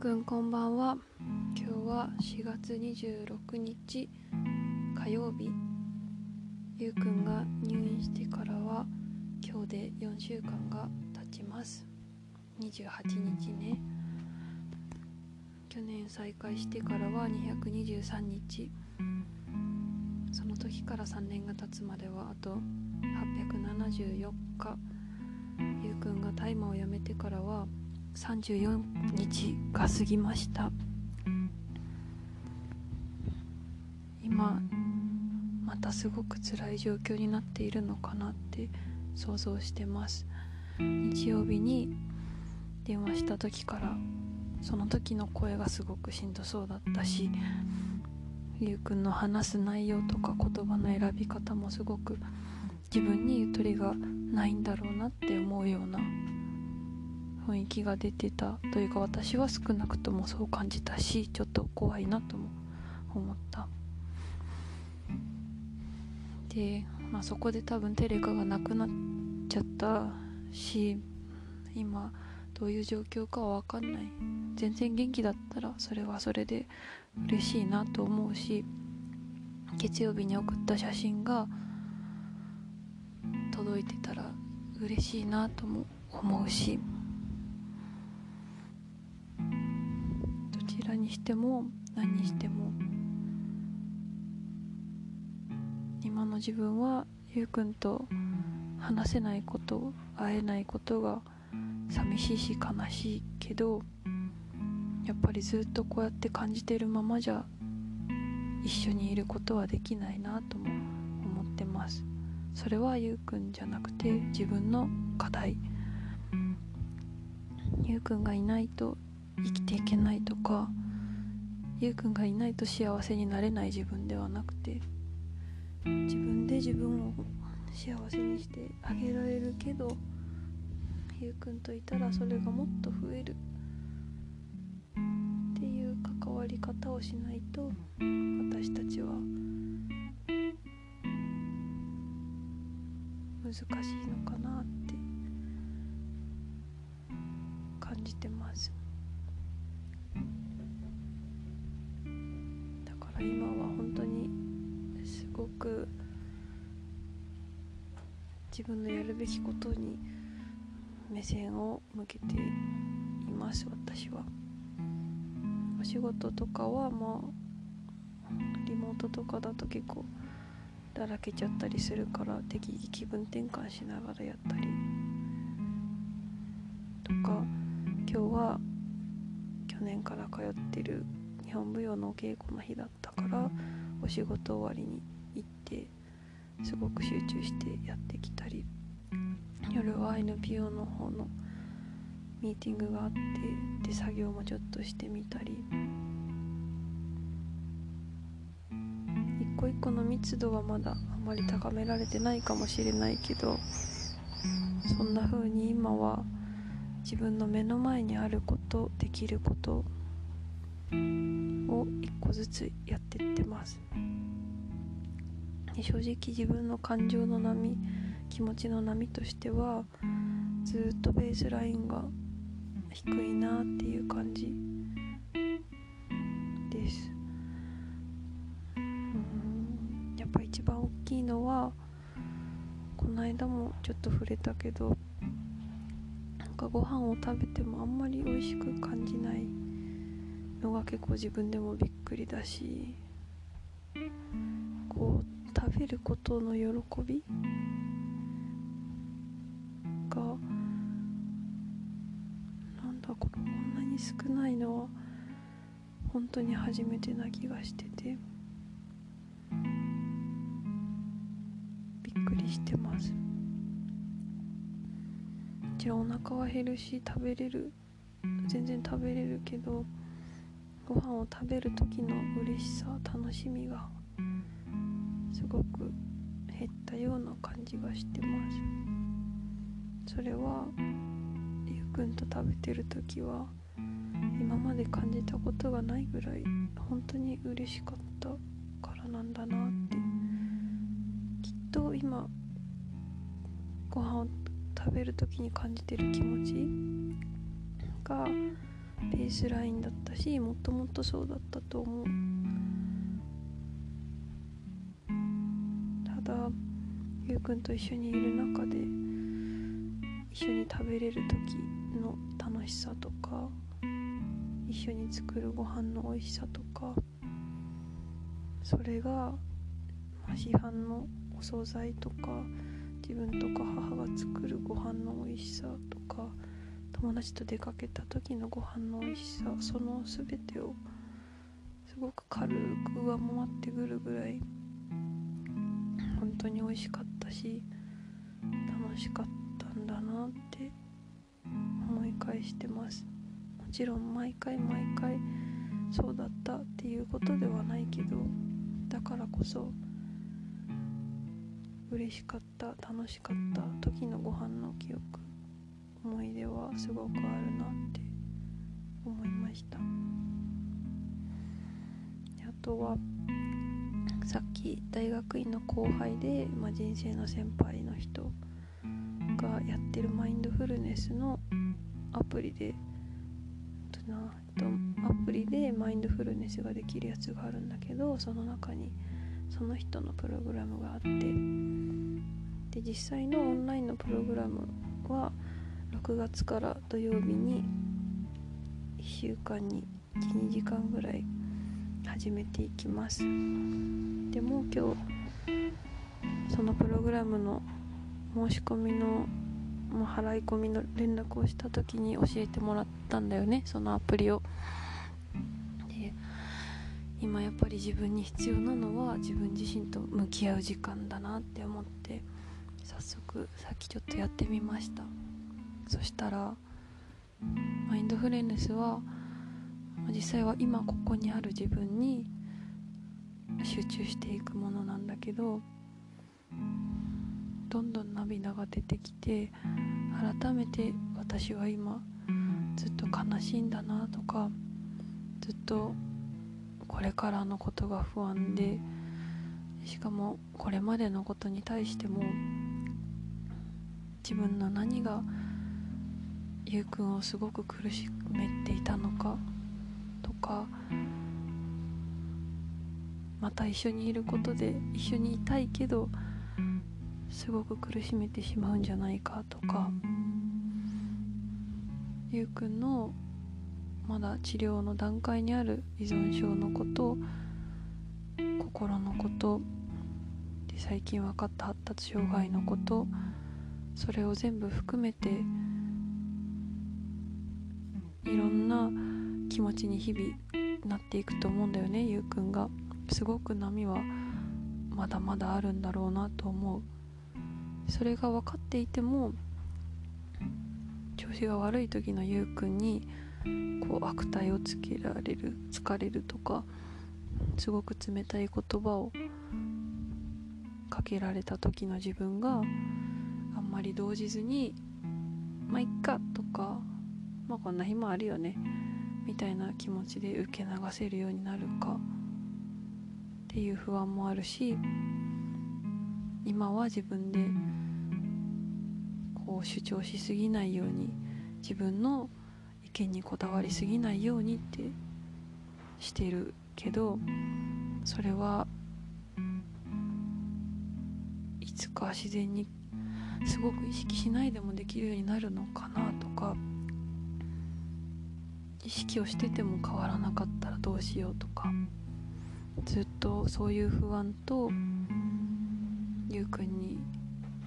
くんこんばんは。今日は4月26日火曜日。ゆうくんが入院してからは今日で4週間が経ちます。28日ね。去年再開してからは223日。その時から3年が経つまではあと874日。ゆうくんが大麻をやめてからは34日が過ぎました。今またすごく辛い状況になっているのかなって想像してます。日曜日に電話した時からその時の声がすごくしんどそうだったしゆうくんの話す内容とか言葉の選び方もすごく自分にゆとりがないんだろうなって思うような雰囲気が出てたというか私は少なくともそう感じたしちょっと怖いなとも思った。で、まあ、そこで多分テレカがなくなっちゃったし今どういう状況かは分かんない。全然元気だったらそれはそれで嬉しいなと思うし月曜日に送った写真が届いてたら嬉しいなとも思うし。にしても何にしても。今の自分はゆうくんと話せないこと会えないことが寂しいし悲しいけどやっぱりずっとこうやって感じてるままじゃ一緒にいることはできないなとも思ってます。それはゆうくんじゃなくて自分の課題。ゆうくんがいないと生きていけないとかゆうくんがいないと幸せになれない自分ではなくて自分で自分を幸せにしてあげられるけどゆうくんといたらそれがもっと増える。っていう関わり方をしないと私たちは難しいのかなって感じてます。今は本当にすごく自分のやるべきことに目線を向けています私は。お仕事とかはまあリモートとかだと結構だらけちゃったりするから適宜気分転換しながらやったりとか今日は去年から通ってる日本舞踊のお稽古の日だったからお仕事終わりに行ってすごく集中してやってきたり夜は NPO の方のミーティングがあってで作業もちょっとしてみたり。一個一個の密度はまだあまり高められてないかもしれないけどそんな風に今は自分の目の前にあることできることを一個ずつやってってます。正直自分の感情の波気持ちの波としてはずっとベースラインが低いなっていう感じ。です。うん。やっぱ一番大きいのはこの間もちょっと触れたけどなんかご飯を食べてもあんまり美味しく感じないのが結構自分でもびっくりだしこう食べることの喜びがなんだこれこんなに少ないのは本当に初めてな気がしててびっくりしてます。もちろんお腹は減るし食べれる全然食べれるけどご飯を食べる時の嬉しさ楽しみがすごく減ったような感じがしてます。それはゆうくんと食べてる時は今まで感じたことがないぐらい本当に嬉しかったからなんだなって。きっと今ご飯を食べる時に感じてる気持ちがベースラインだったしもともとそうだったと思う。ただゆうくんと一緒にいる中で一緒に食べれる時の楽しさとか一緒に作るご飯の美味しさとかそれが、まあ、市販のお惣菜とか自分とか母が作るご飯の美味しさとか友達と出かけた時のご飯の美味しさその全てをすごく軽く上回ってくるぐらい本当に美味しかったし楽しかったんだなって思い返してます。もちろん毎回毎回そうだったっていうことではないけどだからこそ嬉しかった楽しかった時のご飯の記憶。思い出はすごくあるなって思いました。あとはさっき大学院の後輩で、まあ、人生の先輩の人がやってるマインドフルネスのアプリでアプリでマインドフルネスができるやつがあるんだけどその中にその人のプログラムがあってで実際のオンラインのプログラムは6月から土曜日に1週間に12時間ぐらい始めていきます。でも今日そのプログラムの申し込みのもう払い込みの連絡をした時に教えてもらったんだよねそのアプリを。で今やっぱり自分に必要なのは自分自身と向き合う時間だなって思って早速さっきちょっとやってみました。そしたらマインドフルネスは実際は今ここにある自分に集中していくものなんだけどどんどん涙が出てきて改めて私は今ずっと悲しいんだなとかずっとこれからのことが不安でしかもこれまでのことに対しても自分の何がゆうくんをすごく苦しめていたのかとかまた一緒にいることで一緒にいたいけどすごく苦しめてしまうんじゃないかとかゆうくんのまだ治療の段階にある依存症のこと心のことで最近分かった発達障害のことそれを全部含めていろんな気持ちに日々なっていくと思うんだよねゆうくんが。すごく波はまだまだあるんだろうなと思う。それが分かっていても調子が悪い時のゆうくんにこう悪態をつけられる疲れるとかすごく冷たい言葉をかけられた時の自分があんまり動じずに「まあいっか」とか「こんな日もあるよね」みたいな気持ちで受け流せるようになるかっていう不安もあるし今は自分でこう主張しすぎないように自分の意見にこだわりすぎないようにってしてるけどそれはいつか自然にすごく意識しないでもできるようになるのかなとか意識をしてても変わらなかったらどうしようとかずっとそういう不安とゆうくんに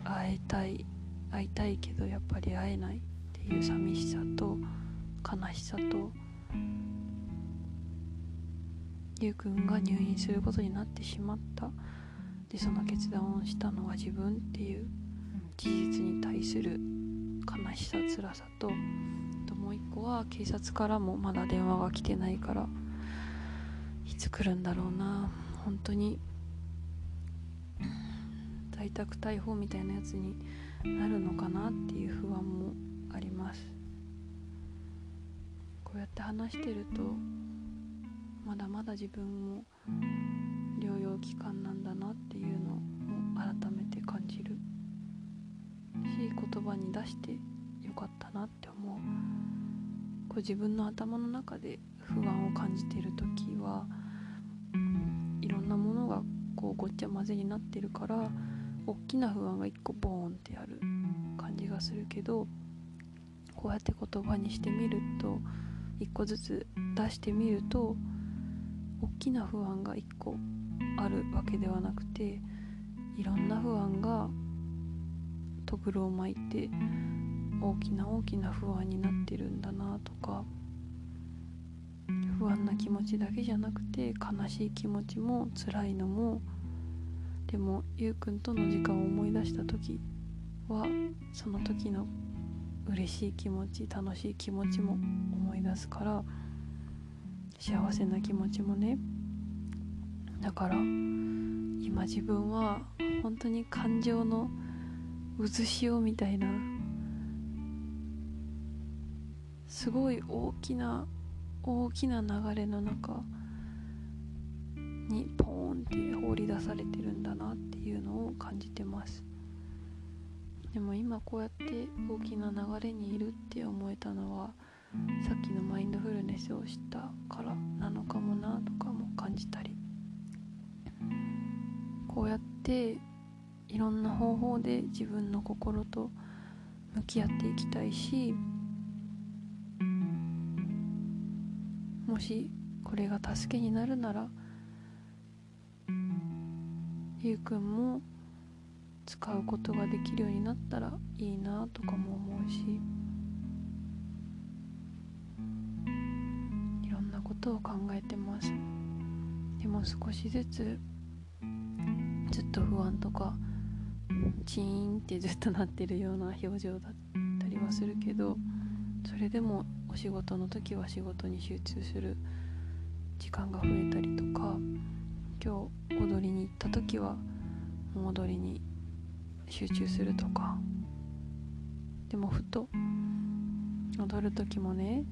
会えたい会いたいけどやっぱり会えないっていう寂しさと悲しさとゆうくんが入院することになってしまった。でその決断をしたのは自分っていう事実に対する悲しさ辛さとう一個は警察からもまだ電話が来てないからいつ来るんだろうな。本当に。在宅逮捕みたいなやつになるのかなっていう不安もあります。こうやって話してるとまだまだ自分も療養期間なんだなっていうのを改めて感じるし言葉に出してよかったなって思う。こう自分の頭の中で不安を感じている時はいろんなものがこうごっちゃ混ぜになってるから大きな不安が一個ボーンってある感じがするけどこうやって言葉にしてみると一個ずつ出してみると大きな不安が一個あるわけではなくていろんな不安がとぐろを巻いて大きな大きな不安になってるんだなとか不安な気持ちだけじゃなくて悲しい気持ちも辛いのもでもゆうくんとの時間を思い出した時はその時の嬉しい気持ち楽しい気持ちも思い出すから幸せな気持ちもね。だから今自分は本当に感情の渦潮みたいなすごい大きな大きな流れの中にポーンって放り出されてるんだなっていうのを感じてます。でも今こうやって大きな流れにいるって思えたのはさっきのマインドフルネスを知ったからなのかもなとかも感じたり。こうやっていろんな方法で自分の心と向き合っていきたいしもしこれが助けになるならゆうくんも使うことができるようになったらいいなとかも思うしいろんなことを考えてます。でも少しずつずっと不安とかチーンってずっとなってるような表情だったりはするけどそれでもお仕事の時は仕事に集中する時間が増えたりとか今日踊りに行った時は踊りに集中するとか。でもふと踊る時もね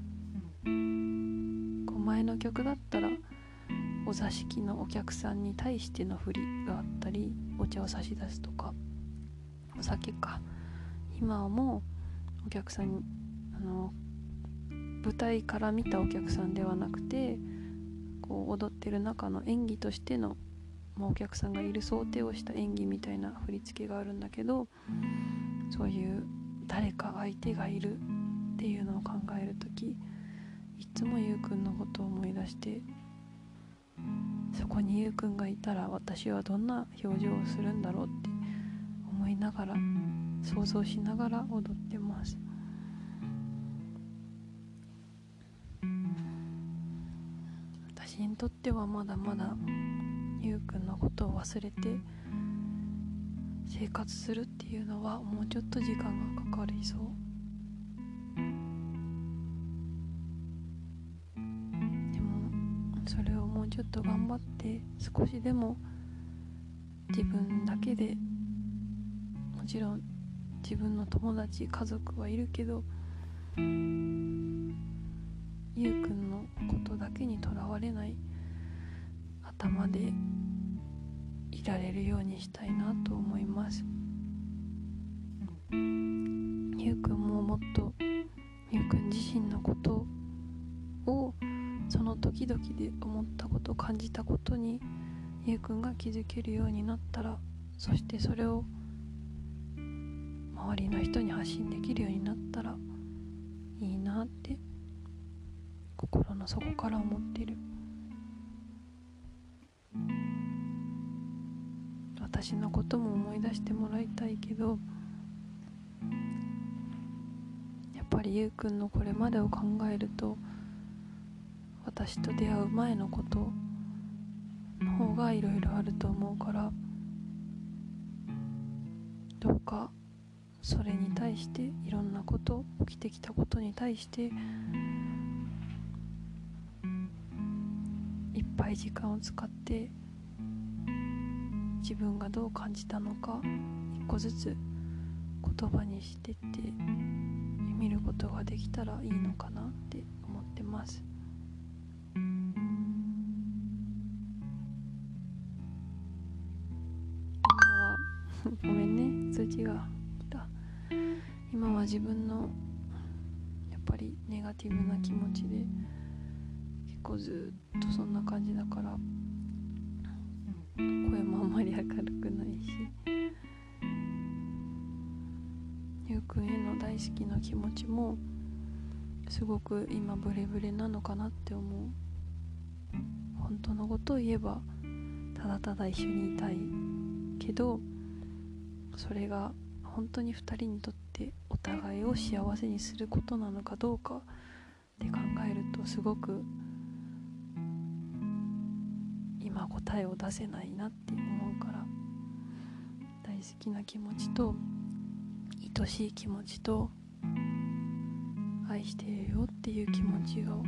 前の曲だったらお座敷のお客さんに対しての振りがあったりお茶を差し出すとかお酒か。今はもうお客さんにあの舞台から見たお客さんではなくてこう踊ってる中の演技としての、まあ、お客さんがいる想定をした演技みたいな振り付けがあるんだけどそういう誰か相手がいるっていうのを考える時いつもゆうくんのことを思い出してそこにゆうくんがいたら私はどんな表情をするんだろうって思いながら想像しながら踊ってます。とってはまだまだゆうくんのことを忘れて生活するっていうのはもうちょっと時間がかかりそう。でもそれをもうちょっと頑張って少しでも自分だけでもちろん自分の友達家族はいるけどゆうくんのことだけにとらわれない頭でいられるようにしたいなと思います。ゆうくんももっとゆうくん自身のことをその時々で思ったこと感じたことにゆうくんが気づけるようになったらそしてそれを周りの人に発信できるようになったらいいなって心の底から思ってる。私のことも思い出してもらいたいけどやっぱりゆうくんのこれまでを考えると私と出会う前のことの方がいろいろあると思うからどうかそれに対していろんなこと起きてきたことに対してい時間を使って自分がどう感じたのか一個ずつ言葉にしてって見ることができたらいいのかなって思ってます。今はごめんね通知が来た。今は自分のやっぱりネガティブな気持ちで結構ずっとそんなんへの気持ちもすごく今ブレブレなのかなって思う。本当のことを言えばただただ一緒にいたいけどそれが本当に2人にとってお互いを幸せにすることなのかどうかって考えるとすごく今答えを出せないなって思うから大好きな気持ちと愛しい気持ちと愛してるよっていう気持ちを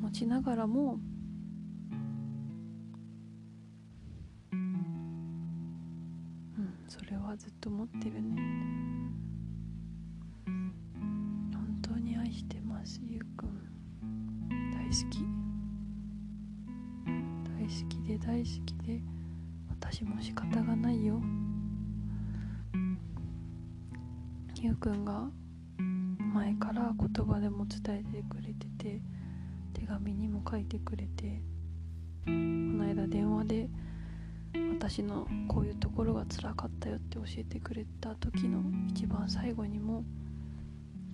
持ちながらもそれはずっと持ってるね。本当に愛してますゆうくん。大好き。大好きで大好きで私も仕方がない。くんが前から言葉でも伝えてくれてて手紙にも書いてくれてこの間電話で私のこういうところが辛かったよって教えてくれた時の一番最後にも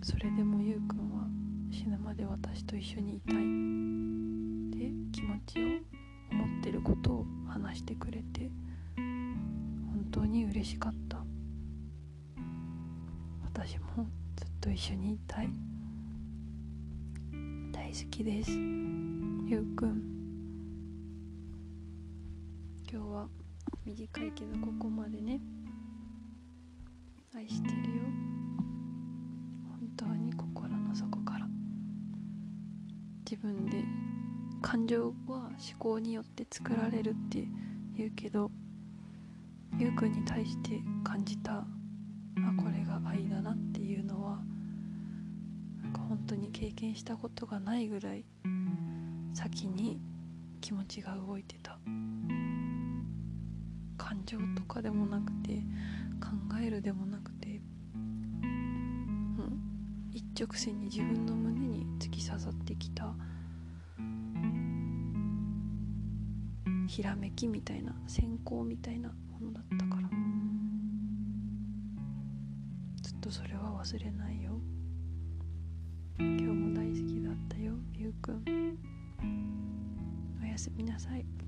それでもゆうくんは死ぬまで私と一緒にいたいって気持ちを思ってることを話してくれて本当に嬉しかった。私もずっと一緒にいたい。大好きです。ゆうくん。今日は短いけどここまでね。愛してるよ。本当に心の底から。自分で感情は思考によって作られるって言うけどゆうくんに対して感じたあこれが愛だなっていうのはなんか本当に経験したことがないぐらい先に気持ちが動いてた。感情とかでもなくて考えるでもなくてもう一直線に自分の胸に突き刺さってきたひらめきみたいな閃光みたいなものだった忘れないよ。今日も大好きだったよゆうくんおやすみなさい。